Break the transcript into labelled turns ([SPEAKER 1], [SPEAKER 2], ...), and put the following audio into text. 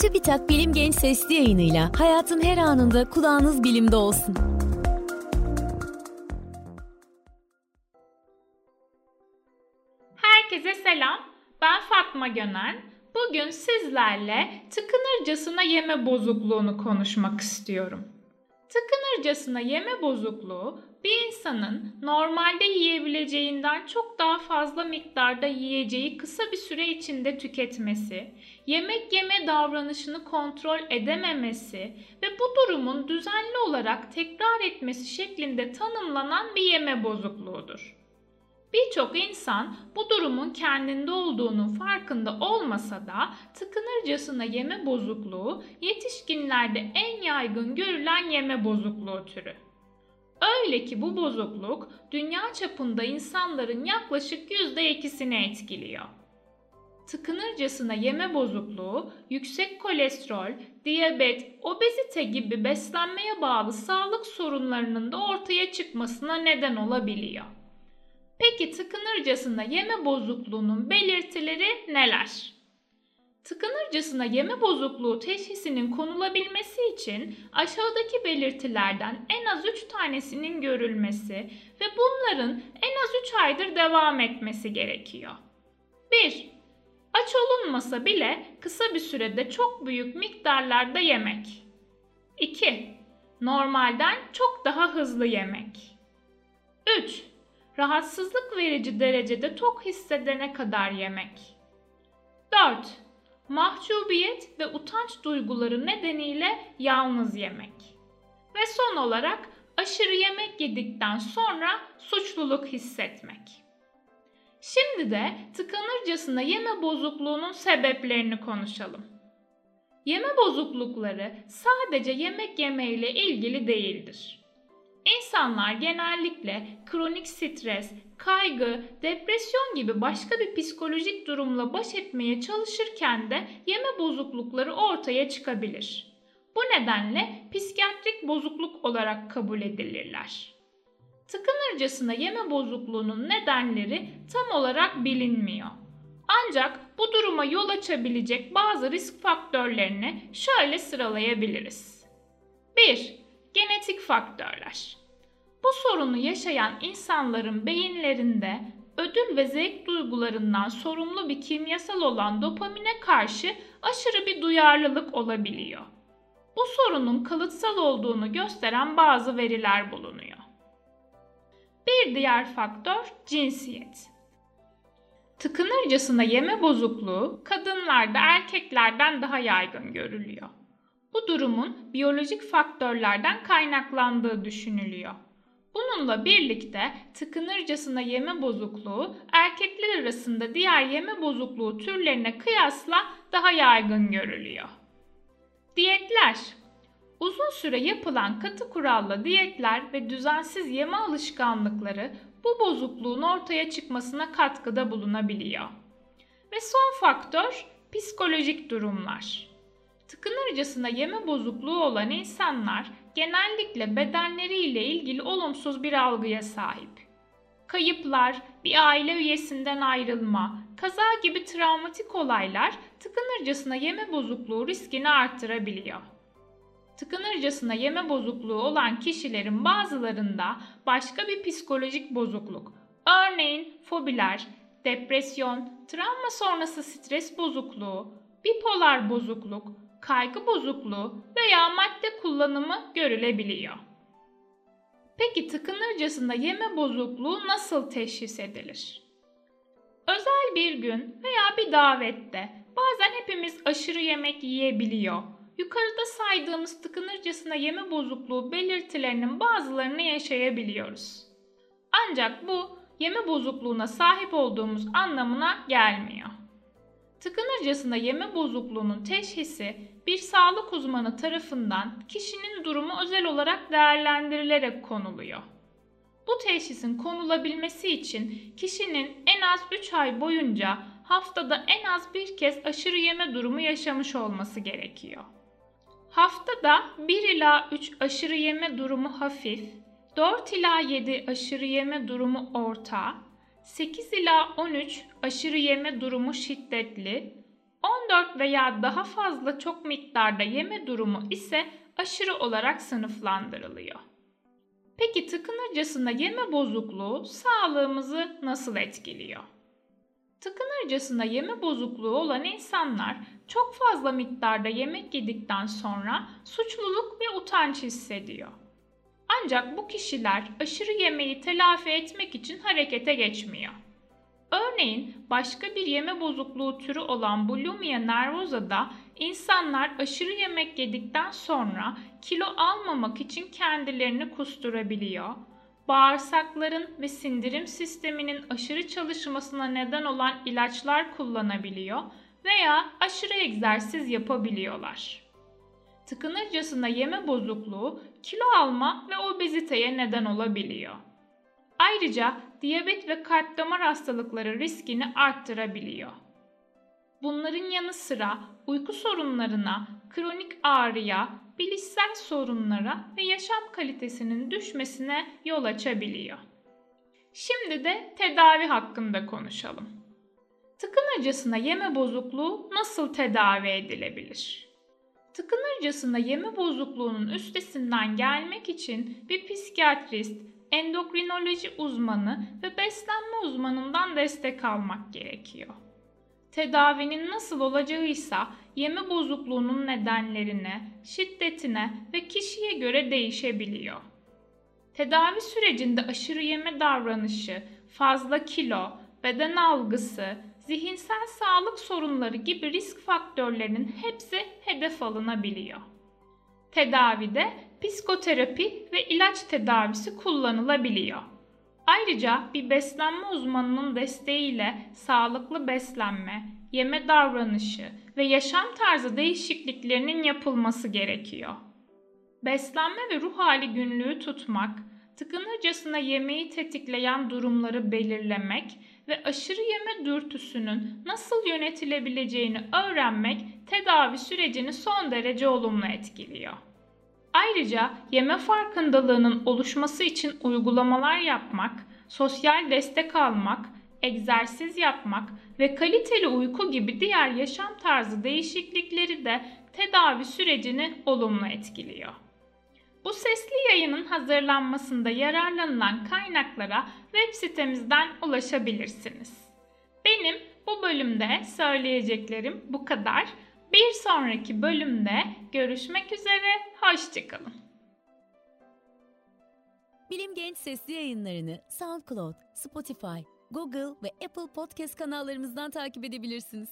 [SPEAKER 1] TÜBİTAK Bilim Genç Sesli yayınıyla hayatın her anında kulağınız bilimde olsun.
[SPEAKER 2] Herkese selam. Ben Fatma Gönen. Bugün sizlerle tıkınırcasına yeme bozukluğunu konuşmak istiyorum. Tıkınırcasına yeme bozukluğu bir insanın normalde yiyebileceğinden çok daha fazla miktarda yiyeceği kısa bir süre içinde tüketmesi, yemek yeme davranışını kontrol edememesi ve bu durumun düzenli olarak tekrar etmesi şeklinde tanımlanan bir yeme bozukluğudur. Birçok insan bu durumun kendinde olduğunun farkında olmasa da tıkınırcasına yeme bozukluğu yetişkinlerde en yaygın görülen yeme bozukluğu türü. Öyle ki bu bozukluk dünya çapında insanların yaklaşık %2'sini etkiliyor. Tıkınırcasına yeme bozukluğu, yüksek kolesterol, diyabet, obezite gibi beslenmeye bağlı sağlık sorunlarının da ortaya çıkmasına neden olabiliyor. Peki tıkınırcasına yeme bozukluğunun belirtileri neler? Tıkınırcasına yeme bozukluğu teşhisinin konulabilmesi için aşağıdaki belirtilerden en az 3 tanesinin görülmesi ve bunların en az 3 aydır devam etmesi gerekiyor. 1. Aç olunmasa bile kısa bir sürede çok büyük miktarlarda yemek. 2. Normalden çok daha hızlı yemek. 3 rahatsızlık verici derecede tok hissedene kadar yemek. 4. Mahcubiyet ve utanç duyguları nedeniyle yalnız yemek. Ve son olarak aşırı yemek yedikten sonra suçluluk hissetmek. Şimdi de tıkanırcasına yeme bozukluğunun sebeplerini konuşalım. Yeme bozuklukları sadece yemek yemeyle ilgili değildir. İnsanlar genellikle kronik stres, kaygı, depresyon gibi başka bir psikolojik durumla baş etmeye çalışırken de yeme bozuklukları ortaya çıkabilir. Bu nedenle psikiyatrik bozukluk olarak kabul edilirler. Tıkınırcasına yeme bozukluğunun nedenleri tam olarak bilinmiyor. Ancak bu duruma yol açabilecek bazı risk faktörlerini şöyle sıralayabiliriz. 1 Genetik faktörler. Bu sorunu yaşayan insanların beyinlerinde ödül ve zevk duygularından sorumlu bir kimyasal olan dopamine karşı aşırı bir duyarlılık olabiliyor. Bu sorunun kalıtsal olduğunu gösteren bazı veriler bulunuyor. Bir diğer faktör cinsiyet. Tıkınırcasına yeme bozukluğu kadınlarda erkeklerden daha yaygın görülüyor. Bu durumun biyolojik faktörlerden kaynaklandığı düşünülüyor. Bununla birlikte tıkınırcasına yeme bozukluğu erkekler arasında diğer yeme bozukluğu türlerine kıyasla daha yaygın görülüyor. Diyetler Uzun süre yapılan katı kurallı diyetler ve düzensiz yeme alışkanlıkları bu bozukluğun ortaya çıkmasına katkıda bulunabiliyor. Ve son faktör psikolojik durumlar. Tıkınırcasına yeme bozukluğu olan insanlar genellikle bedenleriyle ilgili olumsuz bir algıya sahip. Kayıplar, bir aile üyesinden ayrılma, kaza gibi travmatik olaylar tıkınırcasına yeme bozukluğu riskini arttırabiliyor. Tıkınırcasına yeme bozukluğu olan kişilerin bazılarında başka bir psikolojik bozukluk, örneğin fobiler, depresyon, travma sonrası stres bozukluğu, bipolar bozukluk, kaygı bozukluğu veya madde kullanımı görülebiliyor. Peki tıkınırcasında yeme bozukluğu nasıl teşhis edilir? Özel bir gün veya bir davette bazen hepimiz aşırı yemek yiyebiliyor. Yukarıda saydığımız tıkınırcasına yeme bozukluğu belirtilerinin bazılarını yaşayabiliyoruz. Ancak bu yeme bozukluğuna sahip olduğumuz anlamına gelmiyor. Tıkınırcasına yeme bozukluğunun teşhisi bir sağlık uzmanı tarafından kişinin durumu özel olarak değerlendirilerek konuluyor. Bu teşhisin konulabilmesi için kişinin en az 3 ay boyunca haftada en az bir kez aşırı yeme durumu yaşamış olması gerekiyor. Haftada 1 ila 3 aşırı yeme durumu hafif, 4 ila 7 aşırı yeme durumu orta, 8 ila 13 aşırı yeme durumu şiddetli, 14 veya daha fazla çok miktarda yeme durumu ise aşırı olarak sınıflandırılıyor. Peki tıkınırcasına yeme bozukluğu sağlığımızı nasıl etkiliyor? Tıkınırcasına yeme bozukluğu olan insanlar çok fazla miktarda yemek yedikten sonra suçluluk ve utanç hissediyor. Ancak bu kişiler aşırı yemeği telafi etmek için harekete geçmiyor. Örneğin başka bir yeme bozukluğu türü olan bulimia nervosa'da insanlar aşırı yemek yedikten sonra kilo almamak için kendilerini kusturabiliyor. Bağırsakların ve sindirim sisteminin aşırı çalışmasına neden olan ilaçlar kullanabiliyor veya aşırı egzersiz yapabiliyorlar. Tıkınırcasına yeme bozukluğu kilo alma ve obeziteye neden olabiliyor. Ayrıca diyabet ve kalp damar hastalıkları riskini arttırabiliyor. Bunların yanı sıra uyku sorunlarına, kronik ağrıya, bilişsel sorunlara ve yaşam kalitesinin düşmesine yol açabiliyor. Şimdi de tedavi hakkında konuşalım. Tıkınırcasına yeme bozukluğu nasıl tedavi edilebilir? Tıkınırcasına yeme bozukluğunun üstesinden gelmek için bir psikiyatrist, endokrinoloji uzmanı ve beslenme uzmanından destek almak gerekiyor. Tedavinin nasıl olacağıysa yeme bozukluğunun nedenlerine, şiddetine ve kişiye göre değişebiliyor. Tedavi sürecinde aşırı yeme davranışı, fazla kilo, beden algısı, zihinsel sağlık sorunları gibi risk faktörlerinin hepsi hedef alınabiliyor. Tedavide psikoterapi ve ilaç tedavisi kullanılabiliyor. Ayrıca bir beslenme uzmanının desteğiyle sağlıklı beslenme, yeme davranışı ve yaşam tarzı değişikliklerinin yapılması gerekiyor. Beslenme ve ruh hali günlüğü tutmak, tıkınırcasına yemeği tetikleyen durumları belirlemek ve aşırı yeme dürtüsünün nasıl yönetilebileceğini öğrenmek tedavi sürecini son derece olumlu etkiliyor. Ayrıca yeme farkındalığının oluşması için uygulamalar yapmak, sosyal destek almak, egzersiz yapmak ve kaliteli uyku gibi diğer yaşam tarzı değişiklikleri de tedavi sürecini olumlu etkiliyor. Bu sesli yayının hazırlanmasında yararlanılan kaynaklara web sitemizden ulaşabilirsiniz. Benim bu bölümde söyleyeceklerim bu kadar. Bir sonraki bölümde görüşmek üzere, hoşçakalın.
[SPEAKER 1] Bilim Genç sesli yayınlarını SoundCloud, Spotify, Google ve Apple Podcast kanallarımızdan takip edebilirsiniz.